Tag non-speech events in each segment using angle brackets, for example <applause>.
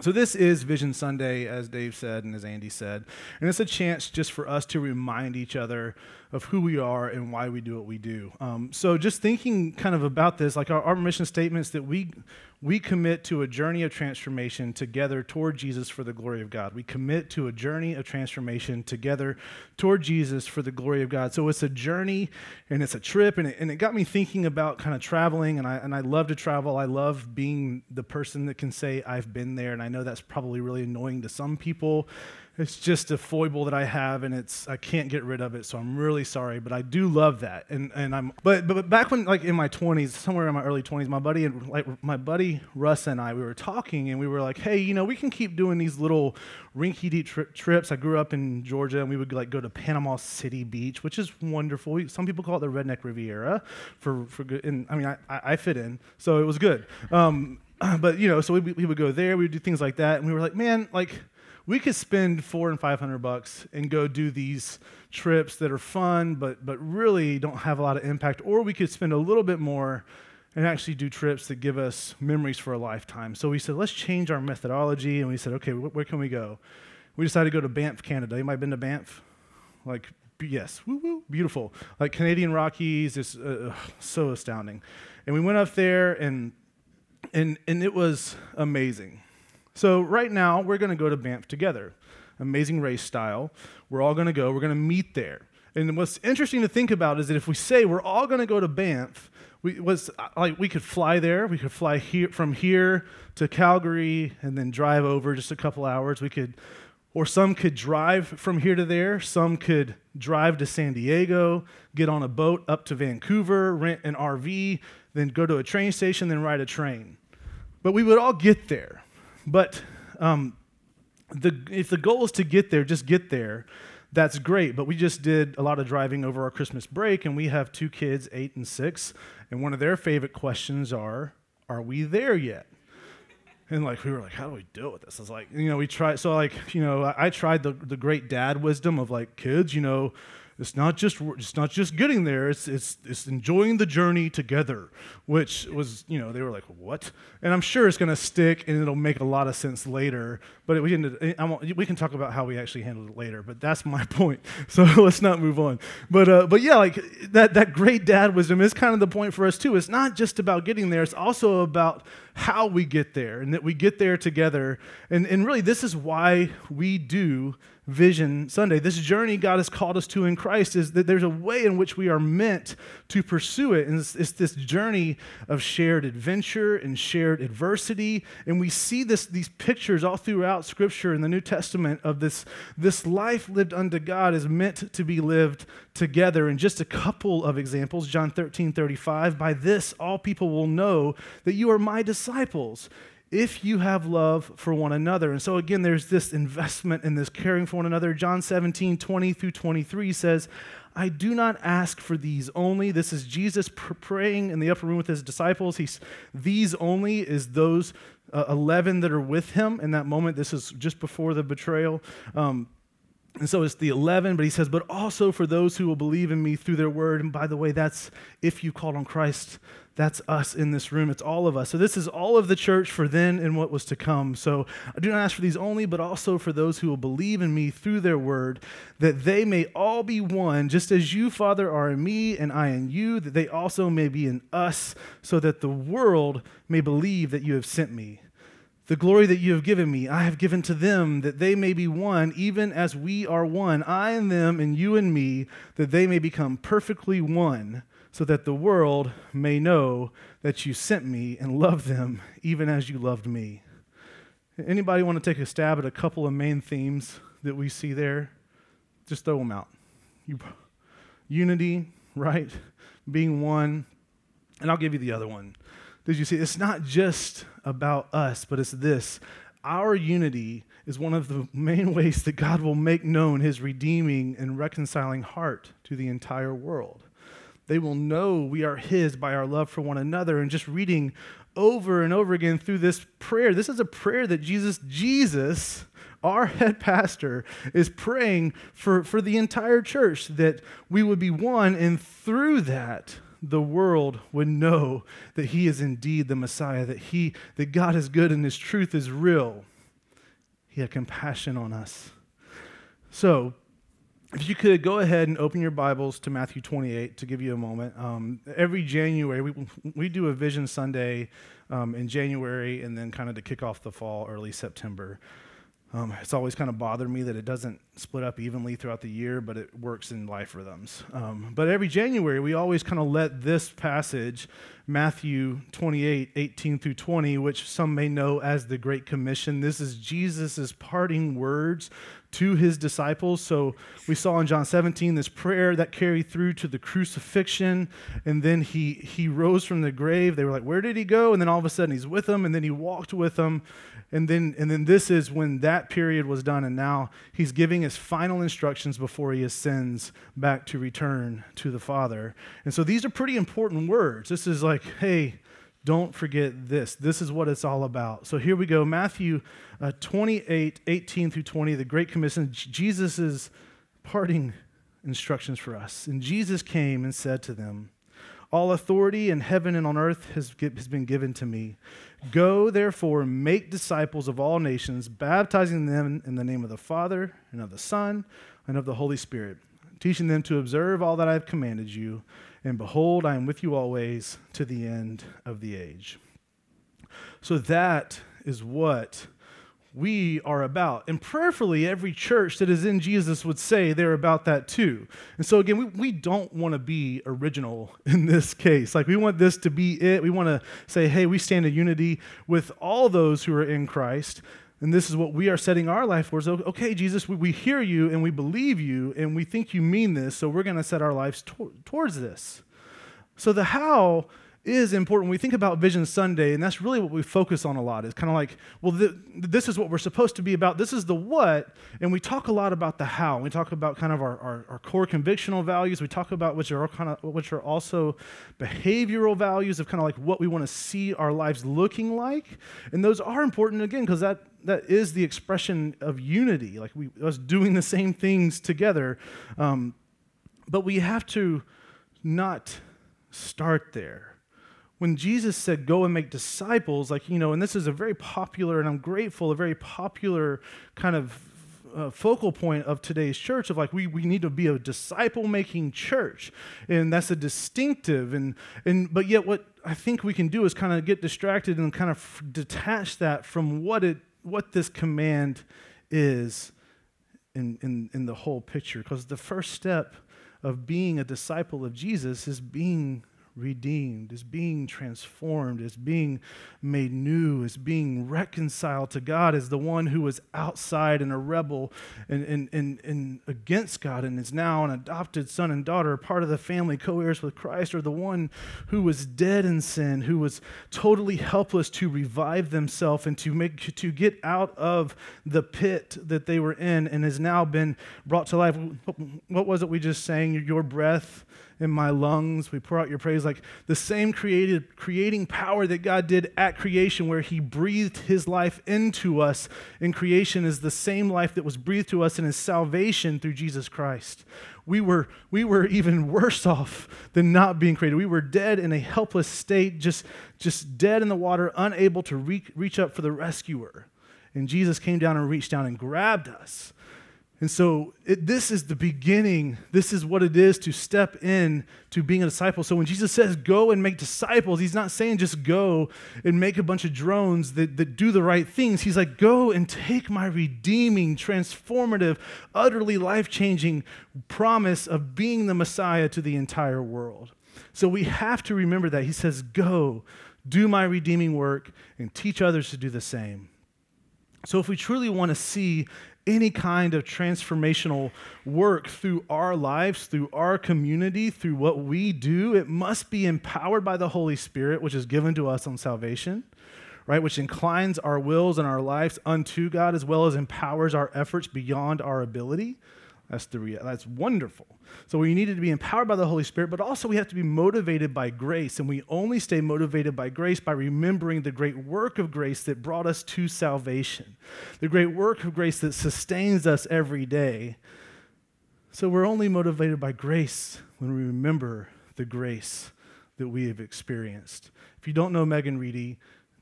So, this is Vision Sunday, as Dave said and as Andy said. And it's a chance just for us to remind each other of who we are and why we do what we do. Um, so, just thinking kind of about this, like our, our mission statements that we, we commit to a journey of transformation together toward Jesus for the glory of God. We commit to a journey of transformation together toward Jesus for the glory of God. So it's a journey and it's a trip, and it, and it got me thinking about kind of traveling. And I, and I love to travel. I love being the person that can say, I've been there. And I know that's probably really annoying to some people it's just a foible that I have, and it's I can't get rid of it. So I'm really sorry, but I do love that. And and I'm but but back when like in my 20s, somewhere in my early 20s, my buddy and like my buddy Russ and I, we were talking, and we were like, hey, you know, we can keep doing these little rinky-dink tri- trips. I grew up in Georgia, and we would like go to Panama City Beach, which is wonderful. Some people call it the Redneck Riviera for for good. And I mean, I I fit in, so it was good. Um, <clears throat> but you know, so we, we would go there, we would do things like that, and we were like, man, like we could spend four and five hundred bucks and go do these trips that are fun, but but really don't have a lot of impact. Or we could spend a little bit more and actually do trips that give us memories for a lifetime. So we said, let's change our methodology, and we said, okay, wh- where can we go? We decided to go to Banff, Canada. You might been to Banff? Like, yes, woo woo, beautiful. Like Canadian Rockies, is uh, so astounding. And we went up there, and and and it was amazing. So, right now, we're going to go to Banff together, amazing race style. We're all going to go, we're going to meet there. And what's interesting to think about is that if we say we're all going to go to Banff, we was uh, like we could fly there, we could fly here from here to Calgary and then drive over just a couple hours. We could or some could drive from here to there, some could drive to San Diego, get on a boat up to Vancouver, rent an RV, then go to a train station, then ride a train. But we would all get there. But um, the, if the goal is to get there, just get there, that's great. But we just did a lot of driving over our Christmas break, and we have two kids, eight and six, and one of their favorite questions are, Are we there yet? And like we were like, how do we deal with this? I was like, you know, we tried. So like, you know, I, I tried the the great dad wisdom of like, kids, you know, it's not just it's not just getting there. It's it's it's enjoying the journey together, which was you know they were like what, and I'm sure it's going to stick and it'll make a lot of sense later. But we ended, we can talk about how we actually handled it later. But that's my <laughs> point. So <laughs> let's not move on. But uh, but yeah, like that that great dad wisdom is kind of the point for us too. It's not just about getting there. It's also about how we get there and that we get there together. And and really, this is why we do Vision Sunday. This journey God has called us to in Christ is that there's a way in which we are meant to pursue it. And it's, it's, this journey of shared adventure and shared adversity. And we see this, these pictures all throughout Scripture in the New Testament of this, this life lived unto God is meant to be lived together. And just a couple of examples John 13, 35. By this, all people will know that you are my disciples if you have love for one another. And so, again, there's this investment in this caring for one another. John 17, 20 through 23 says, I do not ask for these only. This is Jesus praying in the upper room with his disciples. He's, these only is those uh, 11 that are with him in that moment. This is just before the betrayal. Um, and so it's the 11, but he says, but also for those who will believe in me through their word. And by the way, that's if you called on Christ that's us in this room. It's all of us. So this is all of the church for then and what was to come. So I do not ask for these only, but also for those who will believe in me through their word, that they may all be one, just as you, Father, are in me and I in you, that they also may be in us, so that the world may believe that you have sent me. The glory that you have given me, I have given to them, that they may be one, even as we are one, I and them, and you and me, that they may become perfectly one so that the world may know that you sent me and love them even as you loved me. Anybody want to take a stab at a couple of main themes that we see there? Just throw them out. You, unity, right? Being one. And I'll give you the other one. Did you see? It's not just about us, but it's this. Our unity is one of the <laughs> main ways that God will make known his redeeming and reconciling heart to the entire world. They will know we are His by our love for one another. And just reading over and over again through this prayer, this is a prayer that Jesus, Jesus, our <laughs> head pastor, is praying for, for the entire church that we would be one, and through that, the world would know that he is indeed the Messiah, that he that God is good and his truth is real. He had compassion on us. So, if you could go ahead and open your Bibles to Matthew 28 to give you a moment. Um, every January, we, we do a Vision Sunday um, in January and then kind of to kick off the fall, early September. Um, it's always kind of bothered me that it doesn't split up evenly throughout the year, but it works in life rhythms. Um, but every January, we always kind of let this passage, Matthew 28, 18 through 20, which some may know as the Great Commission, this is Jesus' parting words to his disciples. So we saw in John 17 this prayer that carried through to the crucifixion. And then he, he rose from the grave. They were like, Where did he go? And then all of a sudden he's with them. And then he walked with them. And then, and then this is when that period was done. And now he's giving his final instructions before he ascends back to return to the Father. And so these are pretty important words. This is like, hey, don't forget this. This is what it's all about. So here we go Matthew uh, 28, 18 through 20, the Great Commission, Jesus' parting instructions for us. And Jesus came and said to them, all authority in heaven and on earth has, has been given to me. Go, therefore, make disciples of all nations, baptizing them in the name of the Father, and of the Son, and of the Holy Spirit, teaching them to observe all that I have commanded you. And behold, I am with you always to the end of the age. So that is what we are about. And prayerfully, every church that is in Jesus would say they're about that too. And so, again, we, we don't want to be original <laughs> in this case. Like, we want this to be it. We want to say, hey, we stand in unity with all those who are in Christ. And this is what we are setting our life for. So, okay, Jesus, we, we hear you and we believe you and we think you mean this, so we're going to set our lives to- towards this. So, the how is important. We think about Vision Sunday, and that's really what we focus on a lot. It's kind of like, well, th- this is what we're supposed to be about. This is the what, and we talk a lot about the how. We talk about kind of our, our, our core convictional values. We talk about which are kind of which are also behavioral values of kind of like what we want to see our lives looking like, and those are important again because that that is the expression of unity, like we us doing the same things together. Um, but we have to not start there when Jesus said, Go and make disciples, like, you know, and this is a very popular, and I'm grateful, a very popular kind of uh, focal point of today's church of like we, we need to be a disciple making church. And that's a distinctive and and but yet what i think we can do is kind of get distracted and kind of f- detach that from what it what this command is in in, in the whole picture. Because the first step of being a disciple of jesus is being redeemed, is being transformed, is being made new, is being reconciled to God as the one who was outside and a rebel and, and, and, and against God and is now an adopted son and daughter, part of the family, co heirs with Christ, or the one who was dead in sin, who was totally helpless to revive themselves and to, make, to get out of the pit that they were in and has now been brought to life. What was it we just sang? Your breath in my lungs. We pour out your praise like the same creating power that God did at creation, where He breathed His life into us in creation, is the same life that was breathed to us in His salvation through Jesus Christ. We were, we were even worse off than not being created. We were dead in a helpless state, just, just dead in the water, unable to re- reach up for the rescuer. And Jesus came down and reached down and grabbed us and so it, this is the beginning. This is what it is to step in to being a disciple. So when Jesus says go and make disciples, he's not saying just go and make a bunch of drones that, that do the right things. He's like, go and take my redeeming, transformative, utterly life changing promise of being the Messiah to the entire world. So we have to remember that. He says, go, do my redeeming work, and teach others to do the same. So, if we truly want to see any kind of transformational work through our lives, through our community, through what we do, it must be empowered by the Holy Spirit, which is given to us on salvation, right? Which inclines our wills and our lives unto God as well as empowers our efforts beyond our ability. That's the rea- that's wonderful. So we needed to be empowered by the Holy Spirit, but also we have to be motivated by grace, and we only stay motivated by grace by remembering the great work of grace that brought us to salvation, the great work of grace that sustains us every day. So we're only motivated by grace when we remember the grace that we have experienced. If you don't know Megan Reedy,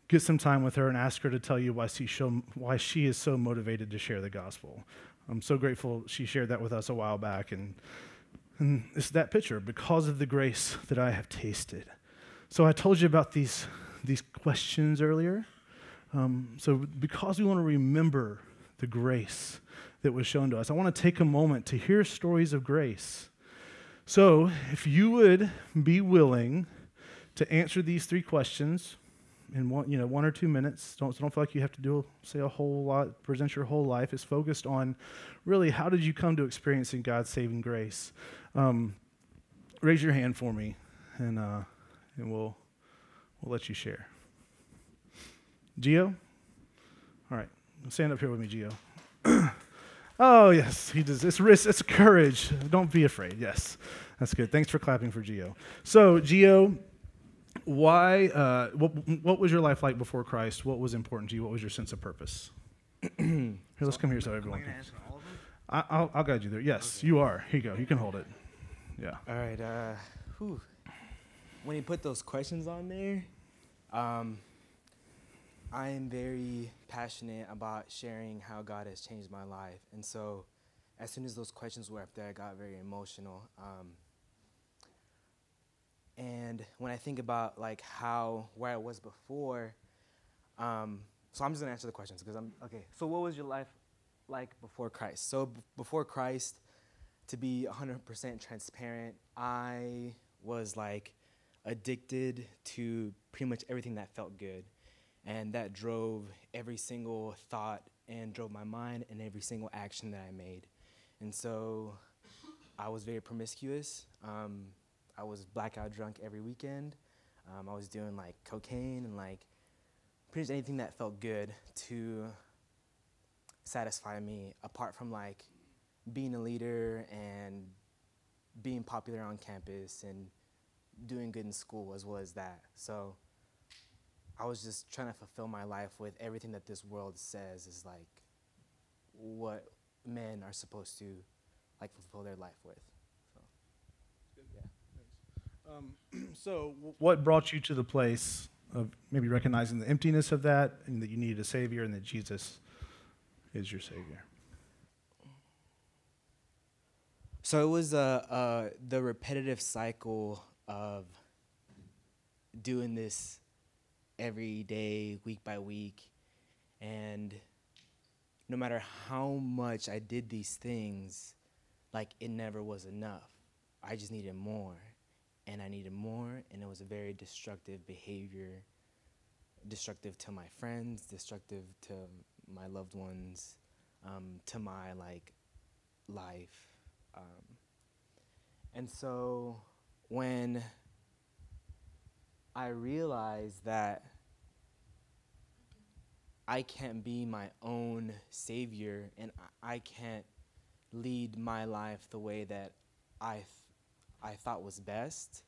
get some time with her and ask her to tell you why she, why she is so motivated to share the gospel. I'm so grateful she shared that with us a while back. And, and it's that picture because of the grace that I have tasted. So I told you about these, these questions earlier. Um, so, because we want to remember the grace that was shown to us, I want to take a moment to hear stories of grace. So, if you would be willing to answer these three questions in one, you know, one or two minutes, don't, don't feel like you have to do say a whole lot, present your whole life. It's focused on really how did you come to experiencing God's saving grace. Um, raise your hand for me, and uh, and we'll we'll let you share. Geo? All right. Stand up here with me, Geo. <clears throat> oh, yes, he does. It's risk, it's courage. Don't be afraid. Yes, that's good. Thanks for clapping for Geo. So, Geo, why, uh, what, what was your life like before Christ? What was important to you? What was your sense of purpose? <clears throat> here, let's come here so everyone can. I, will I'll guide you there. Yes, okay. you are. Here you go. You can hold it. Yeah. All right. Uh, whew. When you put those questions on there, um, I am very passionate about sharing how God has changed my life. And so, as soon as those questions were up there, I got very emotional. Um, and when I think about like how where I was before, um, so I'm just gonna answer the questions because I'm okay. So, what was your life like before Christ? So, b- before Christ, to be 100% transparent, I was like addicted to pretty much everything that felt good. And that drove every single thought and drove my mind and every single action that I made. And so I was very promiscuous. Um, I was blackout drunk every weekend. Um, I was doing like cocaine and like pretty much anything that felt good to satisfy me, apart from like being a leader and being popular on campus and doing good in school as well as that. So I was just trying to fulfill my life with everything that this world says is like what men are supposed to like fulfill their life with. <clears throat> So. Um, so, what brought you to the place of maybe recognizing the emptiness of that and that you needed a Savior and that Jesus is your Savior? So it was uh, uh, the repetitive cycle of doing this every day, week by week. And no matter how much I did these things, like it never was enough. I just needed more. And I needed more. And it was a very destructive behavior destructive to my friends, destructive to my loved ones, um, to my like life. Um, and so when I realized that I can't be my own savior and I can't lead my life the way that I, I thought was best.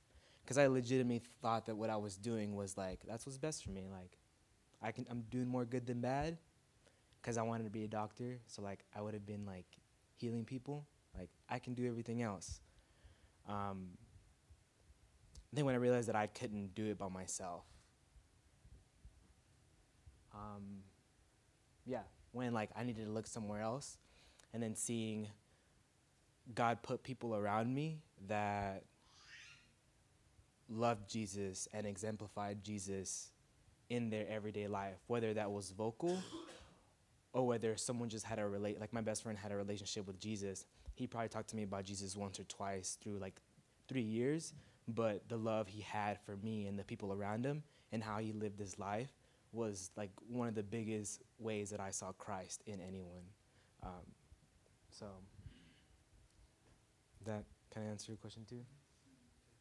Because I legitimately thought that what I was doing was like, that's what's best for me. Like, I can, I'm doing more good than bad. Because I wanted to be a doctor. So, like, I would have been like healing people. Like, I can do everything else. Um, then when I realized that I couldn't do it by myself, um, yeah, when like I needed to look somewhere else, and then seeing God put people around me that loved Jesus and exemplified Jesus in their everyday life, whether that was vocal or whether someone just had a relate like my best friend had a relationship with Jesus. He probably talked to me about Jesus once or twice through like 3 years, but the love he had for me and the people around him and how he lived his life was like one of the biggest ways that I saw Christ in anyone. Um, so that kind of answer your question too.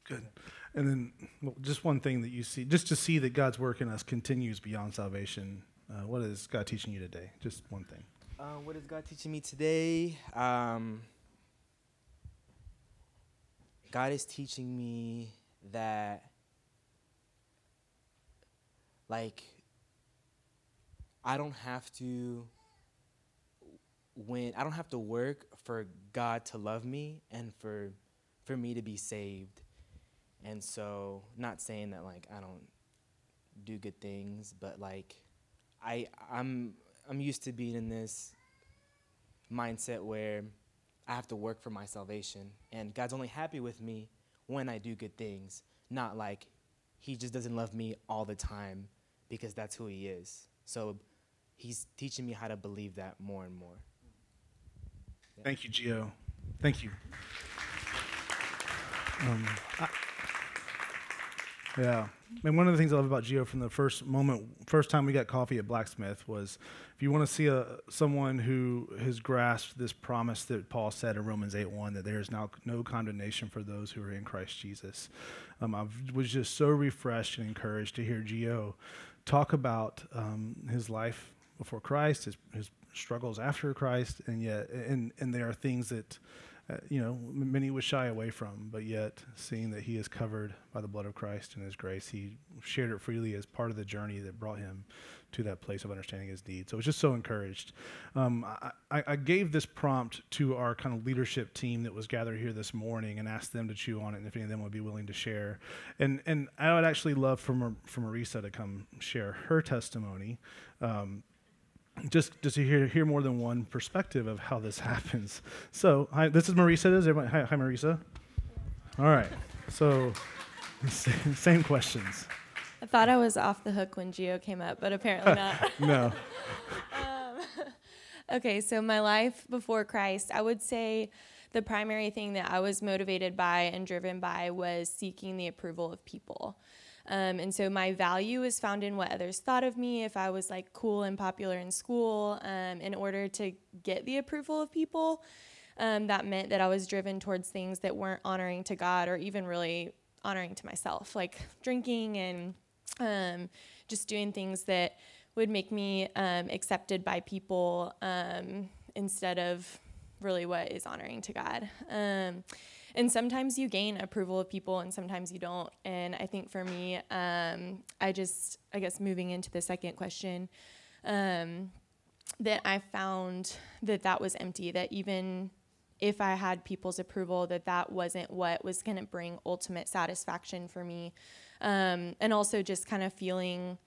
Good. And then well, just one thing that you see, just to see that God's work in us continues beyond salvation. Uh, what is God teaching you today? Just one thing. Uh, what is God teaching me today? Um, God is teaching me that, like, I don't have to when I don't have to work for God to love me and for for me to be saved. And so, not saying that like I don't do good things, but like I I'm I'm used to being in this mindset where I have to work for my salvation and God's only happy with me when I do good things, not like he just doesn't love me all the time because that's who he is. So he's teaching me how to believe that more and more. Thank you, Gio. Thank you. Um, I, yeah. And one of the things I love about Gio from the first moment, first time we got coffee at Blacksmith was if you want to see a, someone who has grasped this promise that Paul said in Romans 8 1 that there is now no condemnation for those who are in Christ Jesus. Um, I was just so refreshed and encouraged to hear Gio talk about um, his life before Christ, his, his struggles after Christ, and yet, and, and there are things that uh, you know, many would shy away from, but yet seeing that he is covered by the blood of Christ and his grace, he shared it freely as part of the journey that brought him to that place of understanding his need. So I was just so encouraged. Um, I, I, gave this prompt to our kind of leadership team that was gathered here this morning and asked them to chew on it and if any of them would be willing to share. And, and I would actually love for, for Marisa to come share her testimony. Um, just just to hear hear more than one perspective of how this <laughs> happens. So, hi, this is Marisa. Is everyone? Hi, hi, Marisa. All right. So, <laughs> same questions. I thought I was off the hook when Geo came up, but apparently not. <laughs> no. um, okay, so my life before Christ, I would say the primary thing that I was motivated by and driven by was seeking the approval of people. Um, and so my value is found in what others thought of me. If I was like cool and popular in school, um, in order to get the approval of people, um, that meant that I was driven towards things that weren't honoring to God or even really honoring to myself, like drinking and um, just doing things that would make me um, accepted by people um, instead of really what is honoring to God. Um, and sometimes you gain approval of people and sometimes you don't. And i think for me um, i just i guess moving into the second question um, that i found that that was empty that even if i had people's approval that that wasn't what was going to bring ultimate satisfaction for me. Um, and also just kind of feeling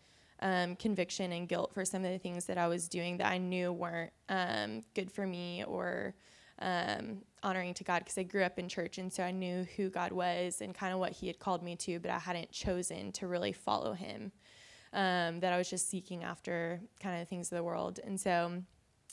um, conviction and guilt for some of the things that i was doing that i knew weren't um, good for me or um, honoring to God because I grew up in church and so I knew who God was and kind of what He had called me to, but I hadn't chosen to really follow Him. Um, that I was just seeking after kind of things of the world. And so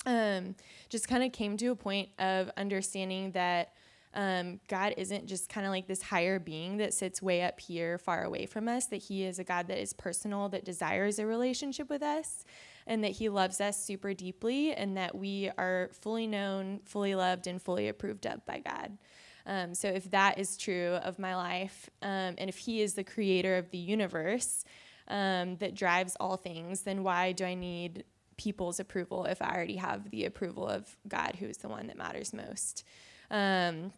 um, just kind of came to a point of understanding that um, God isn't just kind of like this higher being that sits way up here, far away from us, that He is a God that is personal, that desires a relationship with us and that He loves us super deeply, and that we are fully known, fully loved, and fully approved of by God. Um, so, if that is true of my life, um, and if He is the creator of the universe um, that drives all things, then why do I need people's approval if I already have the approval of God, who is the one that matters most? Um,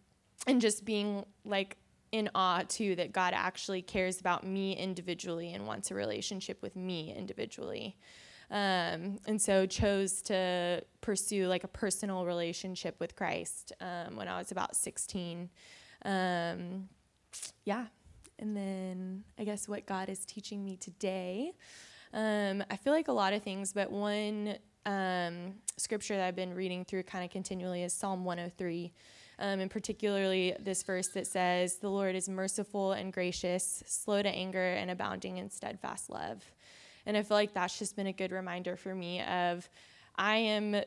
and just being like in awe too that God actually cares about me individually and wants a relationship with me individually. Um, and so chose to pursue like a personal relationship with Christ um, when I was about 16. Um, yeah. And then I guess what God is teaching me today. Um, I feel like a lot of things, but one um, scripture that I've been reading through kind of continually is Psalm 103. Um, and particularly this verse that says, The Lord is merciful and gracious, slow to anger, and abounding in steadfast love. And I feel like that's just been a good reminder for me of I am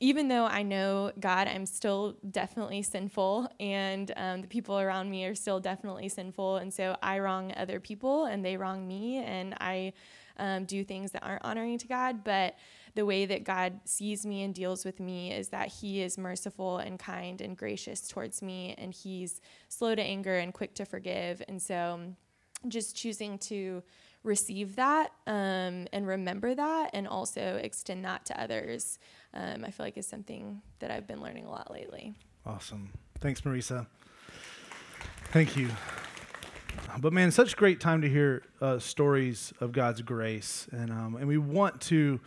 even though I know God, I'm still definitely sinful, and um, the people around me are still definitely sinful. And so I wrong other people, and they wrong me, and I um, do things that aren't honoring to God. But the way that God sees me and deals with me is that He is merciful and kind and gracious towards me, and He's slow to anger and quick to forgive. And so just choosing to receive that um, and remember that and also extend that to others, um, I feel like is something that I've been learning a lot lately. Awesome. Thanks, Marisa. Thank you. But man, such great time to hear uh, stories of God's grace, and um, and we want to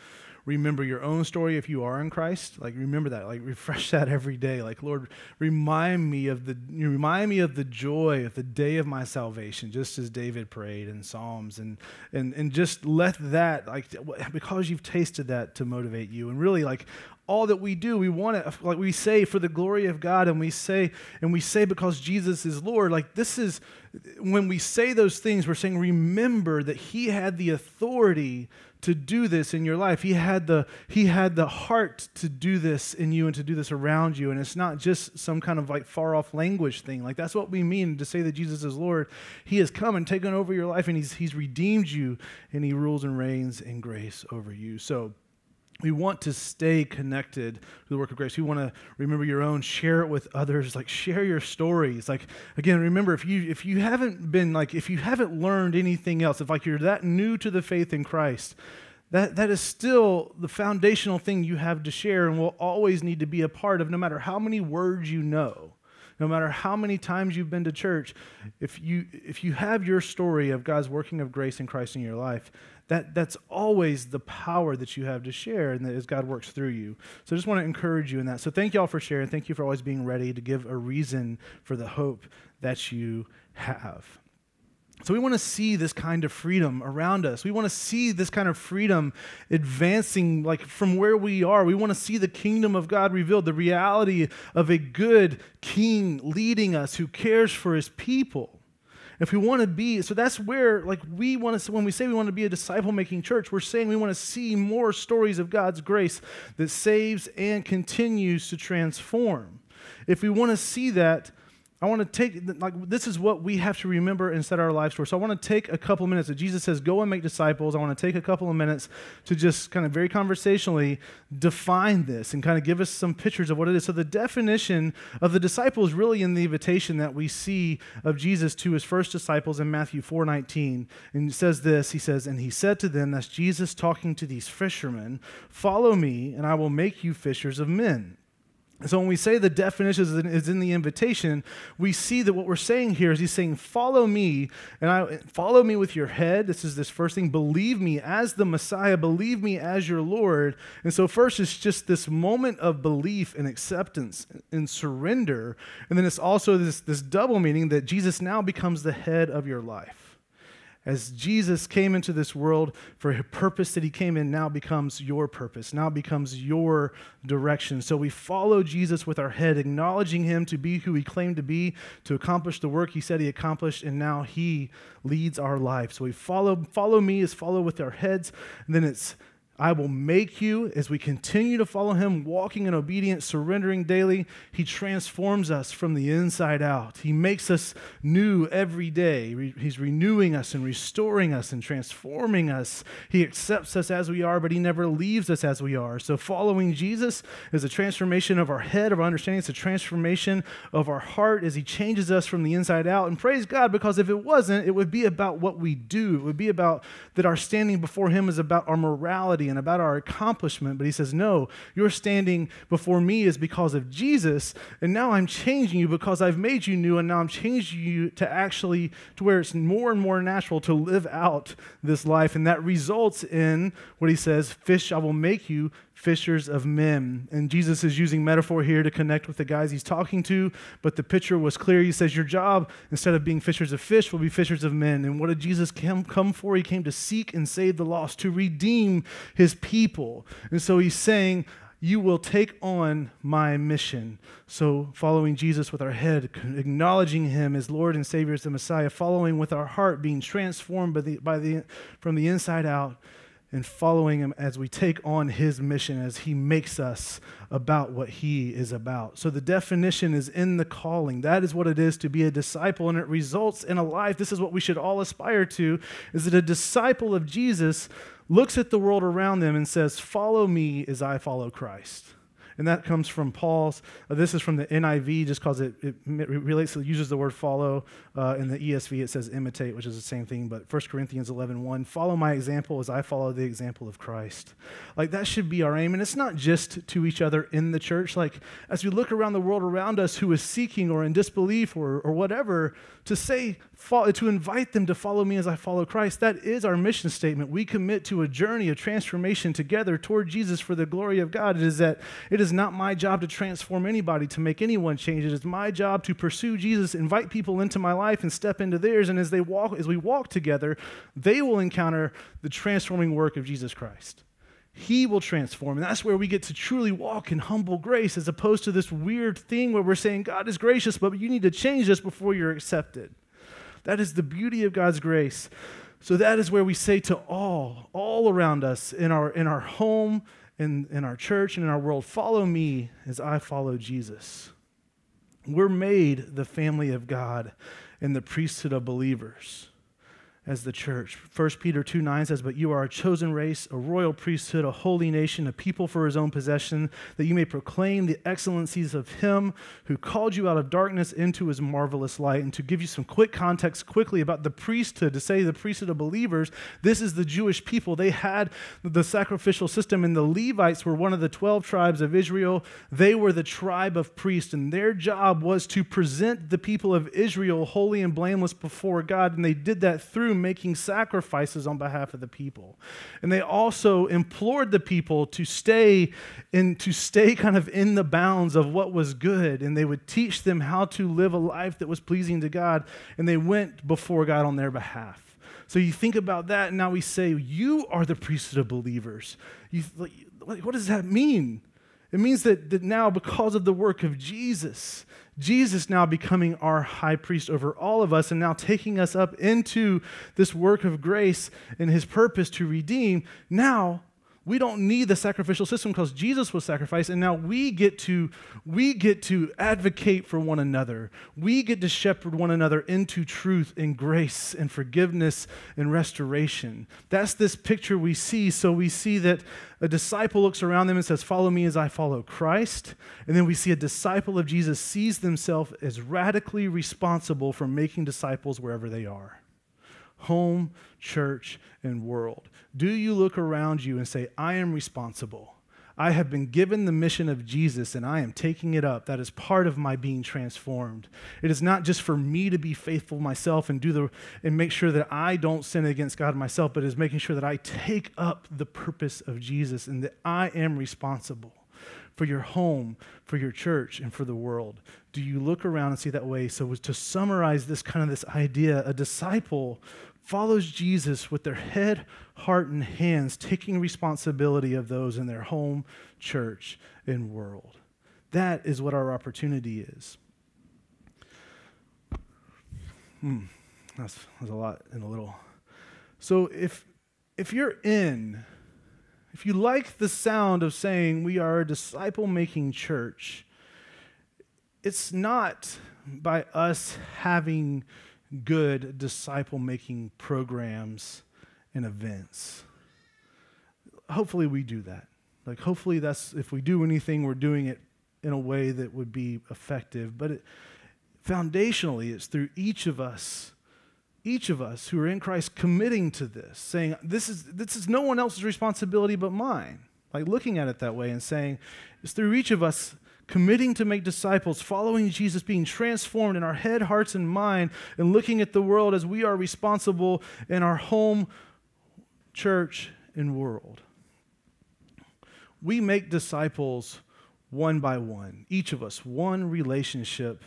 remember your own story if you are in Christ. Like remember that. Like refresh that every day. Like Lord, remind me of the remind me of the joy of the day of my salvation, just as David prayed in Psalms, and and and just let that like because you've tasted that to motivate you, and really like all that we do we want it like we say for the glory of god and we say and we say because jesus is lord like this is when we say those things we're saying remember that he had the authority to do this in your life. He had the he had the heart to do this in you and to do this around you. And it's not just some kind of like far off language thing. Like that's what we mean to say that jesus is lord. He has come and taken over your life and he's he's redeemed you and he rules and reigns in grace over you. So we want to stay connected to the work of grace. We want to remember your own, share it with others, like share your stories. Like again, remember if you if you haven't been like if you haven't learned anything else, if like you're that new to the faith in Christ, that that is still the foundational thing you have to share and will always need to be a part of no matter how many words you know no matter how many times you've been to church, if you if you have your story of God's working of grace in Christ in your life, that that's always the power that you have to share and that as God works through you. So I just want to encourage you in that. So thank you all for sharing. Thank you for always being ready to give a reason for the hope that you have. So we want to see this kind of freedom around us. We want to see this kind of freedom advancing like from where we are. We want to see the kingdom of God revealed, the reality of a good king leading us who cares for his people. If we want to be, so that's where, like, we want to, when we say we want to be a disciple making church, we're saying we want to see more stories of God's grace that saves and continues to transform. If we want to see that, I want to take, like, this is what we have to remember and set our lives for. So I want to take a couple minutes. That Jesus says, go and make disciples. I want to take a couple of minutes to just kind of very conversationally define this and kind of give us some pictures of what it is. So the definition of the disciple is really in the invitation that we see of Jesus to his first disciples in Matthew 4 19. And it says this He says, And he said to them, That's Jesus talking to these fishermen, Follow me, and I will make you fishers of men. So when we say the definition is in the invitation, we see that what we're saying here is he's saying, "Follow me, and I follow me with your head." This is this first thing. Believe me as the Messiah. Believe me as your Lord. And so first, it's just this moment of belief and acceptance and surrender, and then it's also this this double meaning that Jesus now becomes the head of your life as Jesus came into this world for a purpose that he came in now becomes your purpose, now becomes your direction. So we follow Jesus with our head, acknowledging him to be who he claimed to be, to accomplish the work he said he accomplished, and now he leads our life. So we follow, follow me is follow with our heads, and then it's I will make you, as we continue to follow him, walking in obedience, surrendering daily, he transforms us from the inside out. He makes us new every day. He's renewing us and restoring us and transforming us. He accepts us as we are, but he never leaves us as we are. So, following Jesus is a transformation of our head, of our understanding. It's a transformation of our heart as he changes us from the inside out. And praise God, because if it wasn't, it would be about what we do. It would be about that our standing before him is about our morality and about our accomplishment. But he says, No, your standing before me is because of Jesus. And now I'm changing you because I've made you new. And now I'm changing you to actually to where it's more and more natural to live out this life. And that results in what he says, Fish, I will make you fishers of men. And Jesus is using metaphor here to connect with the guys he's talking to, but the picture was clear. He says, Your job, instead of being fishers of fish, will be fishers of men. And what did Jesus come, come for? He came to seek and save the lost, to redeem his people. And so he's saying, you will take on my mission. So, following Jesus with our head, acknowledging him as Lord and Savior, as the Messiah, following with our heart, being transformed by the, by the, from the inside out, and following him as we take on his mission, as he makes us about what he is about. So the definition is in the calling. That is what it is to be a disciple, and it results in a life. This is what we should all aspire to is that a disciple of Jesus looks at the world around them and says, Follow me as I follow Christ. And that comes from Paul's. Uh, this is from the NIV, just because it, it, relates, it uses the word follow. Uh, in the ESV, it says imitate, which is the same thing, but 1 Corinthians 11 1, follow my example as I follow the example of Christ. Like that should be our aim, and it's not just to each other in the church. Like as we look around the world around us who is seeking or in disbelief or, or whatever, to say, to invite them to follow me as I follow Christ, that is our mission statement. We commit to a journey of transformation together toward Jesus for the glory of God. It is that it is not my job to transform anybody, to make anyone change. It is my job to pursue Jesus, invite people into my life and step into theirs. And as they walk, as we walk together, they will encounter the transforming work of Jesus Christ. He will transform. And that's where we get to truly walk in humble grace as opposed to this weird thing where we're saying, God is gracious, but you need to change this before you're accepted. That is the beauty of God's grace. So that is where we say to all, all around us, in our, in our home, in, in our church, and in our world, follow me as I follow Jesus. We're made the family of God and the priesthood of believers as the church. 1 Peter 2 9 says, But you are a chosen race, a royal priesthood, a holy nation, a people for his own possession, that you may proclaim the excellencies of him who called you out of darkness into his marvelous light. And to give you some quick context quickly about the priesthood, to say the priesthood of believers, this is the Jewish people. They had the sacrificial system, and the Levites were one of the 12 tribes of Israel. They were the tribe of priests, and their job was to present the people of Israel holy and blameless before God. And they did that through making sacrifices on behalf of the people. And they also implored the people to stay in to stay kind of in the bounds of what was good and they would teach them how to live a life that was pleasing to God and they went before God on their behalf. So you think about that and now we say you are the priesthood of believers. You, what does that mean? It means that, that now, because of the work of Jesus, Jesus now becoming our high priest over all of us and now taking us up into this work of grace and his purpose to redeem, now we don't need the sacrificial system because Jesus was sacrificed and now we get to we get to advocate for one another. We get to shepherd one another into truth and grace and forgiveness and restoration. That's this picture we see. So we see that a disciple looks around them and says, "Follow me as I follow Christ." And then we see a disciple of Jesus sees themselves as radically responsible for making disciples wherever they are home, church, and world? Do you look around you and say, I am responsible? I have been given the mission of Jesus and I am taking it up. That is part of my being transformed. It is not just for me to be faithful myself and do the and make sure that I don't sin against God myself, but it is making sure that I take up the purpose of Jesus and that I am responsible for your home, for your church, and for the world? Do you look around and see that way? So, to summarize this kind of this idea, a disciple follows Jesus with their head, heart, and hands, taking responsibility of those in their home, church, and world. That is what our opportunity is. Hmm, that's, that's a lot in a little. So if if you're in, if you like the sound of saying we are a disciple making church, it's not by us having good disciple making programs and events. Hopefully, we do that. Like, hopefully, that's if we do anything, we're doing it in a way that would be effective. But it, foundationally, it's through each of us, each of us who are in Christ committing to this, saying, This is, this is no one else's responsibility but mine. Like, looking at it that way and saying, It's through each of us committing to make disciples, following Jesus, being transformed in our head, hearts, and mind, and looking at the world as we are responsible in our home, church, and world. We make disciples one by one, each of us, one relationship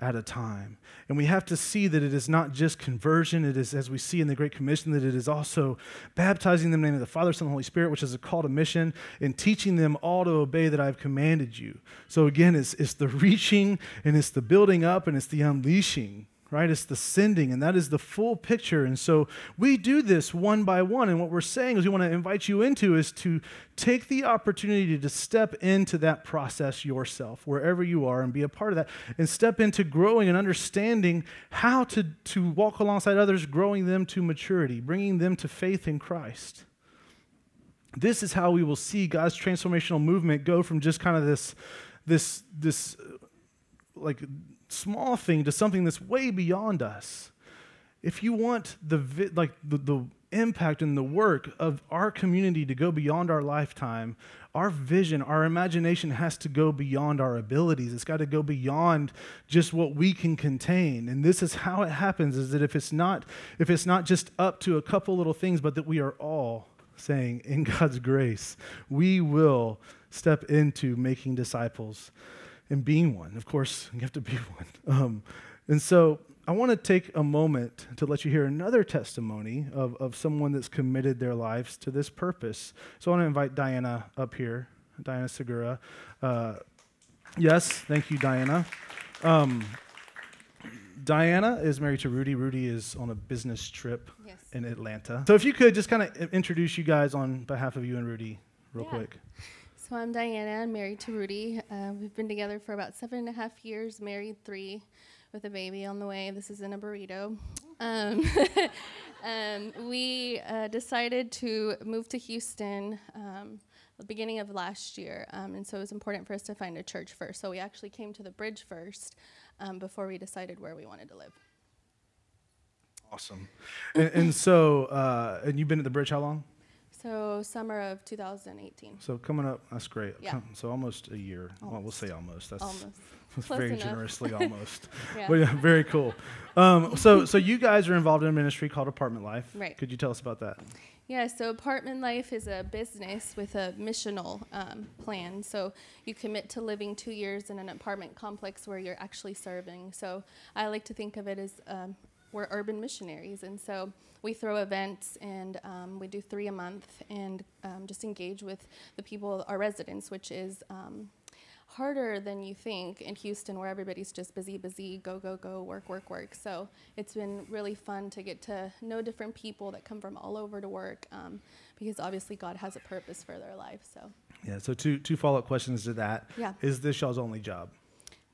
at a time. And we have to see that it is not just conversion, it is, as we see in the Great Commission, that it is also baptizing them in the name of the Father, Son, and Holy Spirit, which is a call to mission, and teaching them all to obey that I've commanded you. So again, it's, it's the reaching, and it's the building up, and it's the unleashing right? It's the sending, and that is the full picture. And so we do this one by one. And what we're saying is we want to invite you into is to take the opportunity to step into that process yourself, wherever you are, and be a part of that, and step into growing and understanding how to, to walk alongside others, growing them to maturity, bringing them to faith in Christ. this is how we will see God's transformational movement go from just kind of this, this, this, like small thing to something that's way beyond us. If you want the like the, the impact and the work of our community to go beyond our lifetime, our vision, our imagination has to go beyond our abilities. It's got to go beyond just what we can contain. And this is how it happens is that if it's not if it's not just up to a couple little things, but that we are all saying in God's grace, we will step into making disciples and being one. Of course, <laughs> you have to be one. Um, and so I want to take a moment to let you hear another testimony of, of someone that's committed their lives to this purpose. So I want to invite Diana up here, Diana Segura. Uh, yes, thank you, Diana. Um, Diana is married to Rudy. Rudy is on a business trip Yes. in Atlanta. So if you could just kind of introduce you guys on behalf of you and Rudy, real Yeah. quick. So I'm Diana. I'm married to Rudy. Uh, we've been together for about seven and a half years, married three, with a baby on the way. This is in a burrito. Um, <laughs> um, we uh, decided to move to Houston um, the beginning of last year, um, and so it was important for us to find a church first. So we actually came to the bridge first um, before we decided where we wanted to live. Awesome. and, and so, uh, and you've been at the bridge how long? So summer of 2018. So coming up, that's great. Yeah. Com- So almost a year. Well, we'll say almost. That's, Almost. <laughs> that's very enough. generously <laughs> almost. Yeah. But yeah, very cool. Um, so, so you guys are involved in a ministry called Apartment Life. Right. Could you tell us about that? Yeah, so Apartment Life is a business with a missional um, plan. So you commit to living two years in an apartment complex where you're actually serving. So I like to think of it as um, we're urban missionaries. And so we throw events and um, we do three a month and um, just engage with the people, our residents, which is. Um, harder than you think in Houston, where everybody's just busy, busy, go, go, go, work, work, work. So it's been really fun to get to know different people that come from all over to work um, because obviously God has a purpose for their life. So, Yeah. So two two follow up questions to that. Yeah. Is this y'all's only job?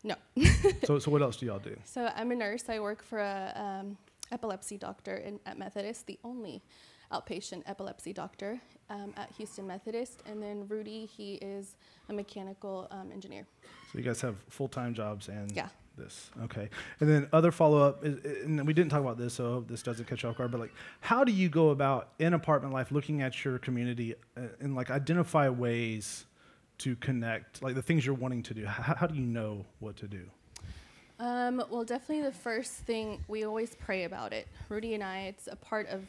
No. <laughs> so so what else do y'all do? So I'm a nurse. I work for a um, epilepsy doctor in, at Methodist, the only outpatient epilepsy doctor um, at Houston Methodist. And then Rudy, he is a mechanical um, engineer. So you guys have full time jobs and Yeah. this. Okay. And then other follow up, and we didn't talk about this, so this doesn't catch you off guard. But like, how do you go about in apartment life, looking at your community uh, and like identify ways to connect, like the things you're wanting to do? How, how do you know what to do? Um, well, definitely the first thing we always pray about it. Rudy and I, it's a part of,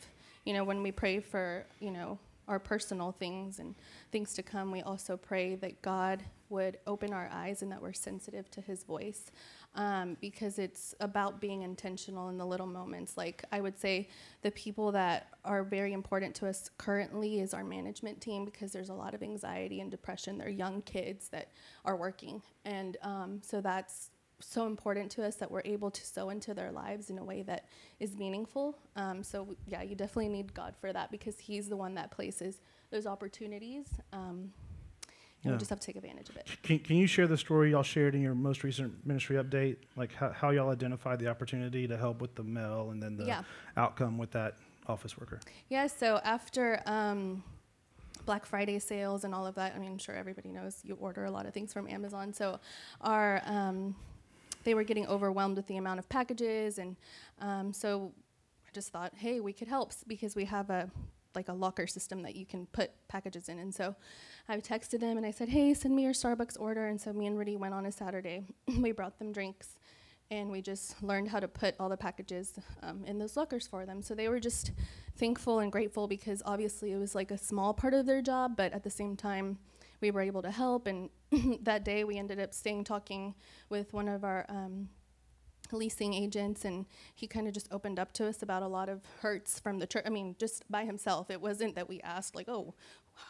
you know, when we pray for, you know, our personal things and things to come, we also pray that God would open our eyes and that we're sensitive to His voice, um, because it's about being intentional in the little moments. Like I would say, the people that are very important to us currently is our management team because there's a lot of anxiety and depression. They're young kids that are working, and um, so that's so important to us that we're able to sow into their lives in a way that is meaningful. Um, so yeah, you definitely need God for that because He's the one that places those opportunities. Um, and Yeah. we just have to take advantage of it. Can, can you share the story y'all shared in your most recent ministry update? Like how, how y'all identified the opportunity to help with the mail and then the Yeah. outcome with that office worker? Yeah. So after um, Black Friday sales and all of that, I mean, I'm sure everybody knows you order a lot of things from Amazon. So our um, they were getting overwhelmed with the amount of packages, and um, so I just thought, hey, we could help because we have a like a locker system that you can put packages in. And so I texted them and I said, hey, send me your Starbucks order. And so me and Rudy went on a Saturday. <clears throat> we brought them drinks and we just learned how to put all the packages um, in those lockers for them. So they were just thankful and grateful because obviously it was like a small part of their job, but at the same time, we were able to help. And <laughs> that day, we ended up staying talking with one of our um, leasing agents, and he kind of just opened up to us about a lot of hurts from the church. I mean, just by himself. It wasn't that we asked, like, oh,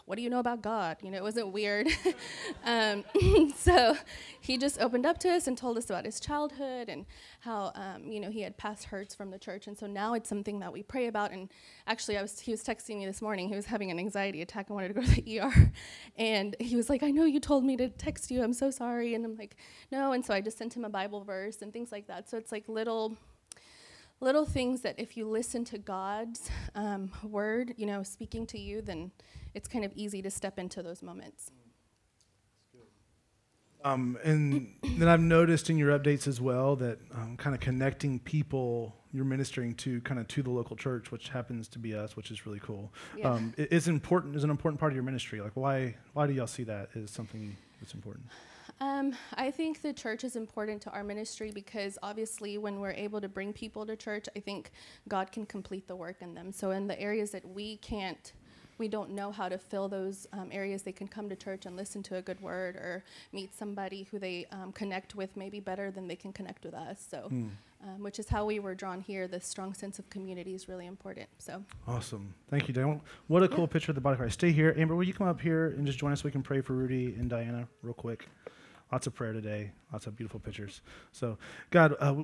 what do you know about God? You know, it wasn't weird. <laughs> um, <laughs> so he just opened up to us and told us about his childhood and how, um, you know, he had past hurts from the church. And so now it's something that we pray about. And actually, I was he was texting me this morning. He was having an anxiety attack and wanted to go to the <laughs> ER. And he was like, I know you told me to text you. I'm so sorry. And I'm like, no. And so I just sent him a Bible verse and things like that. So it's like little little things that if you listen to God's um, word, you know, speaking to you, then it's kind of easy to step into those moments. Um, and then I've noticed in your updates as well that um, kind of connecting people you're ministering to kind of to the local church, which happens to be us, which is really cool. Yeah. Um, is important is an important part of your ministry. Like why why do y'all see that as something that's important? Um, I think the church is important to our ministry because obviously, when we're able to bring people to church, I think God can complete the work in them. So, in the areas that we can't, we don't know how to fill those um, areas, they can come to church and listen to a good word or meet somebody who they um, connect with maybe better than they can connect with us. So, um, which is how we were drawn here. The strong sense of community is really important. So, Awesome. Thank you, Diana. What a cool Yeah. picture of the body of Christ. Stay here. Amber, will you come up here and just join us so we can pray for Rudy and Diana real quick? Lots of prayer today. Lots of beautiful pictures. So, God, uh,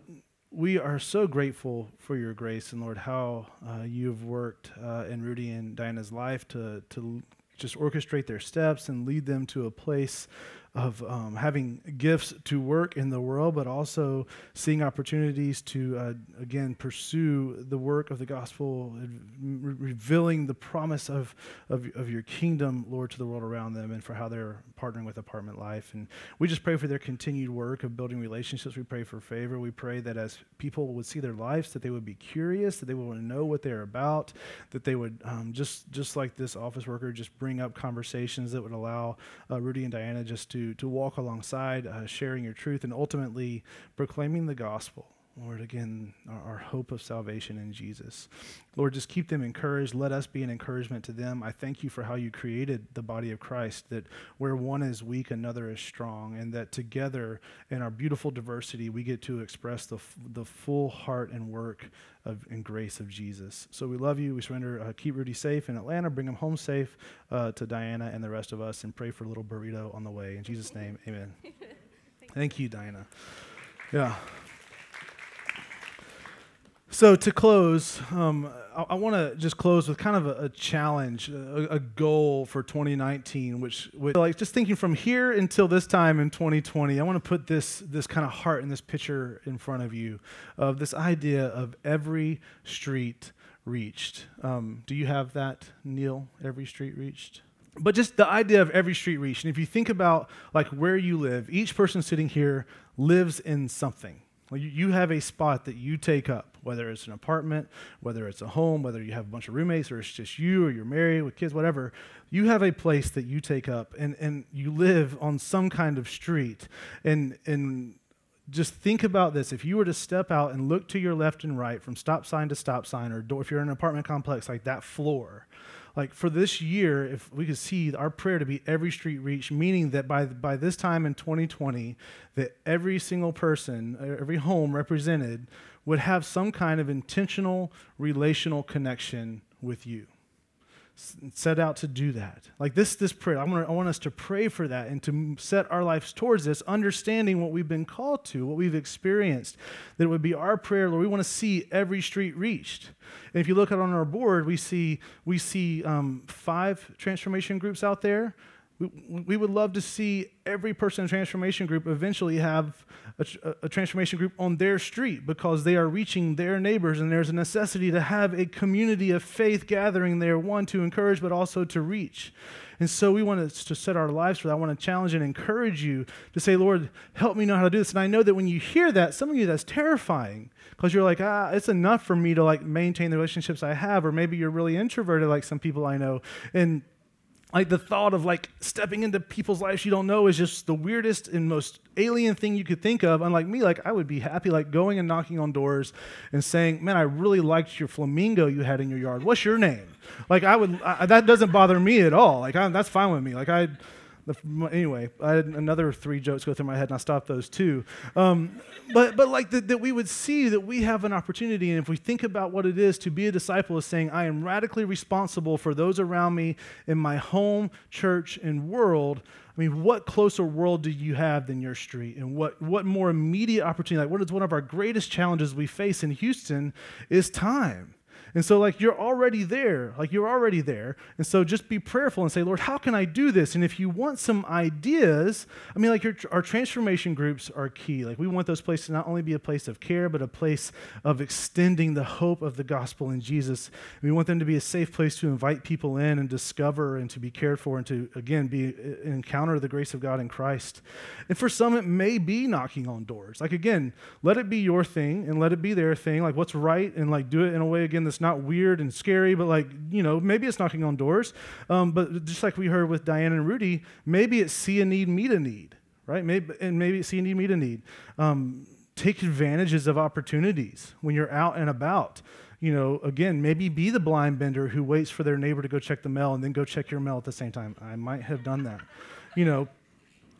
we are so grateful for your grace and Lord, how uh, you've worked uh, in Rudy and Diana's life to to just orchestrate their steps and lead them to a place of um, having gifts to work in the world, but also seeing opportunities to uh, again pursue the work of the gospel, re- revealing the promise of, of of your kingdom, Lord, to the world around them, and for how they're partnering with Apartment Life. And we just pray for their continued work of building relationships. We pray for favor. We pray that as people would see their lives, that they would be curious, that they would know what they're about, that they would um, just just like this office worker, just bring up conversations that would allow uh, Rudy and Diana just to to walk alongside, uh, sharing your truth, and ultimately proclaiming the gospel. Lord, again, our, our hope of salvation in Jesus. Lord, just keep them encouraged. Let us be an encouragement to them. I thank you for how you created the body of Christ, that where one is weak, another is strong, and that together in our beautiful diversity, we get to express the, the full heart and work of, and grace of Jesus. So we love you. We surrender. Uh, keep Rudy safe in Atlanta. Bring him home safe uh, to Diana and the rest of us, and pray for little burrito on the way. In Jesus' name, amen. <laughs> Thank you, Diana. Yeah. So to close, um, I, I want to just close with kind of a, a challenge, a, a goal for 2019, which, which, like, just thinking from here until this time in 2020, I want to put this this kind of heart in this picture in front of you of this idea of every street reached. Um, do you have that, Neil? Every street reached. But just the idea of every street reached, and if you think about like where you live, each person sitting here lives in something. Well, you- You have a spot that you take up, whether it's an apartment, whether it's a home, whether you have a bunch of roommates, or it's just you, or you're married with kids, whatever. You have a place that you take up, and, and you live on some kind of street. And, and just think about this. If you were to step out and look to your left and right from stop sign to stop sign, or door, if you're in an apartment complex, like that floor, like for this year, if we could see our prayer to be every street reached, meaning that by by this time in 2020, that every single person, every home represented, would have some kind of intentional relational connection with you. Set out to do that. Like this, this prayer. I want, I want us to pray for that and to set our lives towards this, understanding what we've been called to, what we've experienced. That it would be our prayer, Lord. We want to see every street reached. And if you look out on our board, we see we see um, five transformation groups out there. We, we would love to see every person in transformation group eventually have a, a transformation group on their street because they are reaching their neighbors and there's a necessity to have a community of faith gathering there one to encourage but also to reach. And so we want to, to set our lives for that. I want to challenge and encourage you to say lord help me know how to do this. And i know that when you hear that some of you that's terrifying because you're like ah it's enough for me to like maintain the relationships i have or maybe you're really introverted like some people i know. And like the thought of like stepping into people's lives you don't know is just the weirdest and most alien thing you could think of. Unlike me like i would be happy like going and knocking on doors and saying man i really liked your flamingo you had in your yard. What's your name? Like i would I, that doesn't bother me at all. Like I, that's fine with me. Like i the, anyway, I had another three jokes go through my head, and I stopped those too. Um, but but like that, that we would see that we have an opportunity, and if we think about what it is to be a disciple, is saying I am radically responsible for those around me in my home, church, and world. I mean, what closer world do you have than your street? And what, what more immediate opportunity? Like, what is one of our greatest challenges we face in Houston is time. And so, like, you're already there. Like, you're already there. And so, just be prayerful and say, Lord, how can I do this? And if you want some ideas, I mean, like, your, our transformation groups are key. Like, we want those places to not only be a place of care, but a place of extending the hope of the gospel in Jesus. We want them to be a safe place to invite people in and discover and to be cared for and to, again, be uh, encounter the grace of God in Christ. And for some, it may be knocking on doors. Like, again, let it be your thing and let it be their thing. Like, what's right and like do it in a way, again, that's not weird and scary, but like, you know, maybe it's knocking on doors. Um, but just like we heard with Diane and Rudy, maybe it's see a need, meet a need, right? Maybe, and maybe it's see a need, meet a need. Um, take advantages of opportunities when you're out and about you know, again, maybe be the blind bender who waits for their neighbor to go check the mail and then go check your mail at the same time. I might have done that. You know,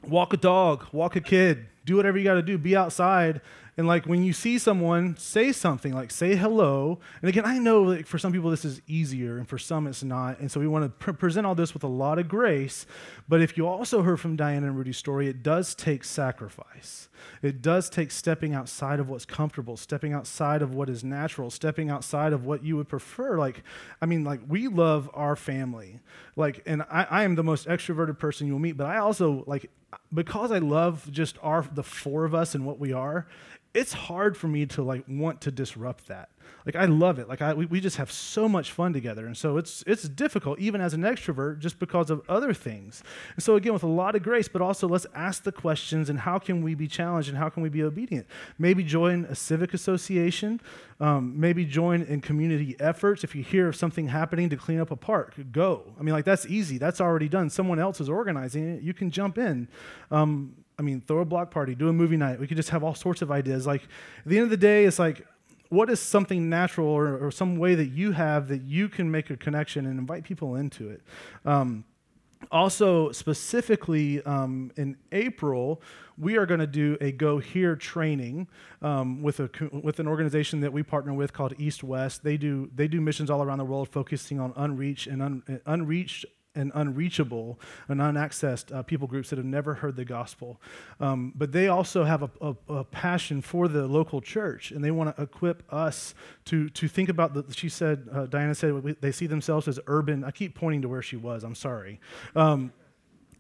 walk a dog, walk a kid, do whatever you got to do, be outside and like when you see someone, say something, like say hello. And again, I know for some people this is easier and for some it's not. And so we want to pre- present all this with a lot of grace. But if you also heard from Diana and Rudy's story, it does take sacrifice. It does take stepping outside of what's comfortable, stepping outside of what is natural, stepping outside of what you would prefer. Like, I mean, like we love our family. Like, and I, I am the most extroverted person you'll meet, but I also like because I love just our the four of us and what we are, it's hard for me to like want to disrupt that. Like I love it. Like I, we, we just have so much fun together, and so it's it's difficult even as an extrovert just because of other things. And so again, with a lot of grace, but also let's ask the questions and how can we be challenged and how can we be obedient? Maybe join a civic association. Um, maybe join in community efforts. If you hear of something happening to clean up a park, go. I mean, like that's easy. That's already done. Someone else is organizing it. You can jump in. Um, I mean, throw a block party, do a movie night. We could just have all sorts of ideas. Like, at the end of the day, it's like, what is something natural or, or some way that you have that you can make a connection and invite people into it? Um, also, specifically um, in April, we are going to do a Go Here training um, with a with an organization that we partner with called East West. They do they do missions all around the world, focusing on unreached and un, unreached and unreachable and unaccessed uh, people groups that have never heard the gospel. Um, but they also have a, a, a, passion for the local church, and they want to equip us to, to think about the, she said, uh, Diana said, they see themselves as urban. I keep pointing to where she was, I'm sorry. Um,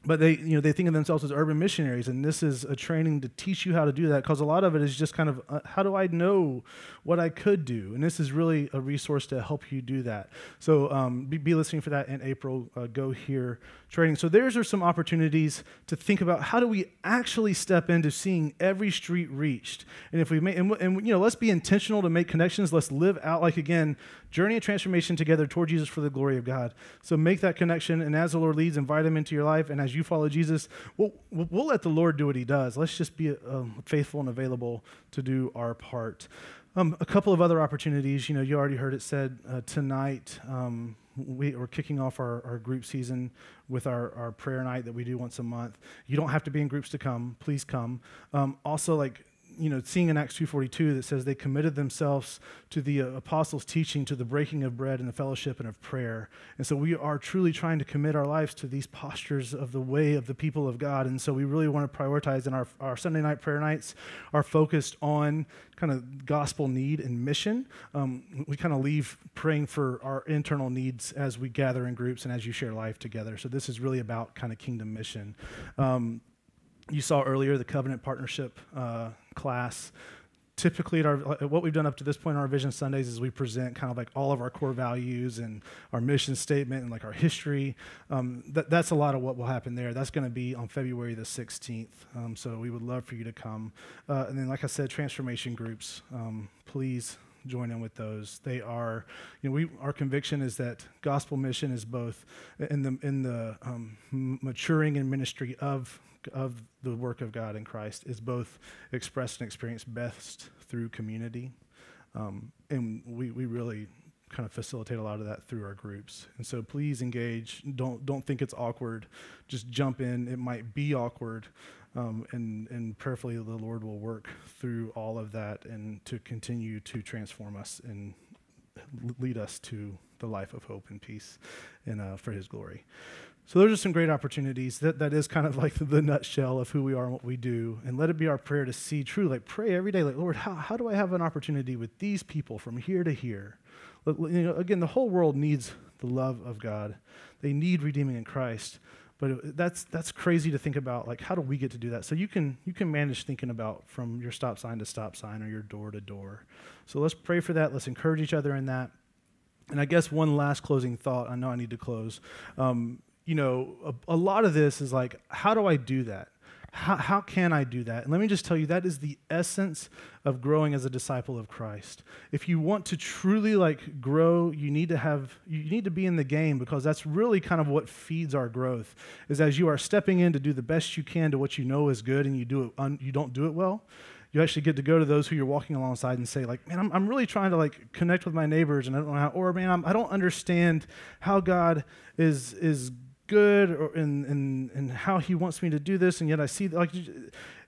but they you know they think of themselves as urban missionaries and this is a training to teach you how to do that because a lot of it is just kind of uh, how do i know what i could do? And this is really a resource to help you do that. So um, be, be, listening for that in april uh, go here training. So there's are some opportunities to think about how do we actually step into seeing every street reached. And if we make and, and you know let's be intentional to make connections. Let's live out like again journey of transformation together toward Jesus for the glory of God. So make that connection, and as the Lord leads, invite Him into your life. And as you follow Jesus, we'll, we'll let the Lord do what He does. Let's just be um, faithful and available to do our part. Um, a couple of other opportunities. You know, you already heard it said uh, tonight. Um, we, are kicking off our, our group season with our, our prayer night that we do once a month. You don't have to be in groups to come. Please come. Um, also, like you know, seeing in Acts 2.42 that says they committed themselves to the uh, apostles' teaching, to the breaking of bread and the fellowship and of prayer. And so we are truly trying to commit our lives to these postures of the way of the people of God. And so we really want to prioritize in our, our Sunday night prayer nights are focused on kind of gospel need and mission. Um, we kind of leave praying for our internal needs as we gather in groups and as you share life together. So this is really about kind of kingdom mission. Um, you saw earlier the covenant partnership uh, class. Typically, at our, what we've done up to this point on our Vision Sundays is we present kind of like all of our core values and our mission statement and like our history. Um, that, that's a lot of what will happen there. That's going to be on February the 16th. Um, so we would love for you to come. Uh, and then, like I said, transformation groups. Um, please join in with those. They are, you know, we our conviction is that gospel mission is both in the in the um, maturing and ministry of of the work of God in Christ is both expressed and experienced best through community. Um, and we, we really kind of facilitate a lot of that through our groups. And so please engage. Don't, don't think it's awkward. Just jump in. It might be awkward. Um, and, and prayerfully, the Lord will work through all of that and to continue to transform us and lead us to the life of hope and peace and uh, for His glory. So those are some great opportunities. That that is kind of like <laughs> the nutshell of who we are and what we do. And let it be our prayer to see true, like pray every day, like, Lord, how, how do I have an opportunity with these people from here to here? You know, again, the whole world needs the love of God. They need redeeming in Christ. But that's that's crazy to think about. Like, how do we get to do that? So you can you can manage thinking about from your stop sign to stop sign or your door to door. So let's pray for that. Let's encourage each other in that. And I guess one last closing thought. I know I need to close. Um, you know, a, a lot of this is like, how do I do that? How, how can I do that? And let me just tell you, that is the essence of growing as a disciple of Christ. If you want to truly like grow, you need to have, you need to be in the game because that's really kind of what feeds our growth is as you are stepping in to do the best you can to what you know is good and you do it, un, you don't do it well you actually get to go to those who you're walking alongside and say like man i'm, I'm really trying to like connect with my neighbors and i don't know how or man I'm, i do not understand how god is is good or in, in, in how he wants me to do this and yet i see like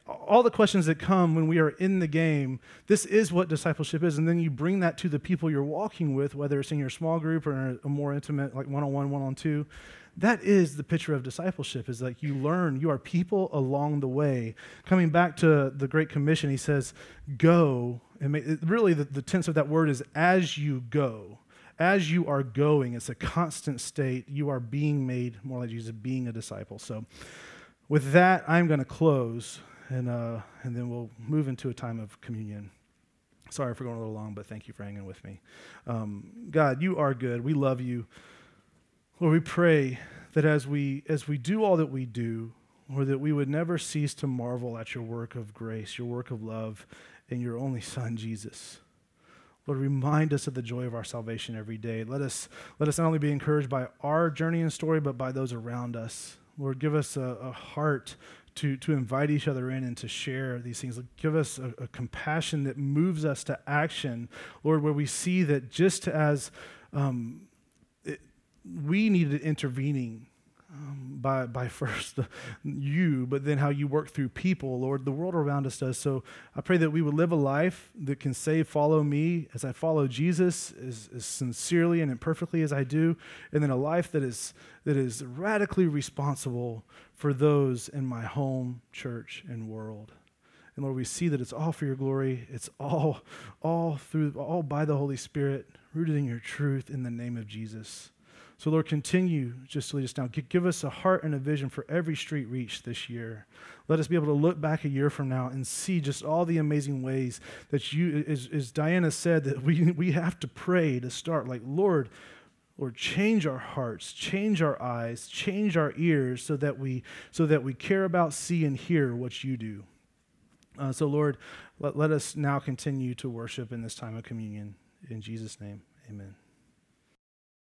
all the questions that come when we are in the game this is what discipleship is and then you bring that to the people you're walking with whether it's in your small group or a more intimate like one-on-one one-on-two that is the picture of discipleship is like you learn you are people along the way. Coming back to the great commission he says go and really the, the tense of that word is as you go as you are going it's a constant state. You are being made more like jesus being a disciple. So with that i'm going to close and, uh, and then we'll move into a time of communion. Sorry for going a little long but thank you for hanging with me. Um, god you are good. We love you. Lord, we pray that as we as we do all that we do, or that we would never cease to marvel at your work of grace, your work of love, and your only Son, Jesus. Lord, remind us of the joy of our salvation every day. Let us, let us not only be encouraged by our journey and story, but by those around us. Lord, give us a, a heart to, to invite each other in and to share these things. Give us a, a compassion that moves us to action, Lord, where we see that just as um, we needed intervening um, by, by <laughs> first you, but then how you work through people, Lord, the world around us does. So I pray that we would live a life that can say, Follow me as I follow Jesus as, as sincerely and imperfectly as I do, and then a life that is, that is radically responsible for those in my home, church, and world. And Lord, we see that it's all for your glory. It's all, all through, all by the Holy Spirit, rooted in your truth in the name of Jesus. So, Lord, continue just to lead us down. Give us a heart and a vision for every street reached this year. Let us be able to look back a year from now and see just all the amazing ways that you, as, as Diana said, that we, we have to pray to start. Like, Lord, Lord, change our hearts, change our eyes, change our ears so that we, so that we care about, see, and hear what you do. Uh, so, Lord, let, let us now continue to worship in this time of communion. In Jesus' name, amen.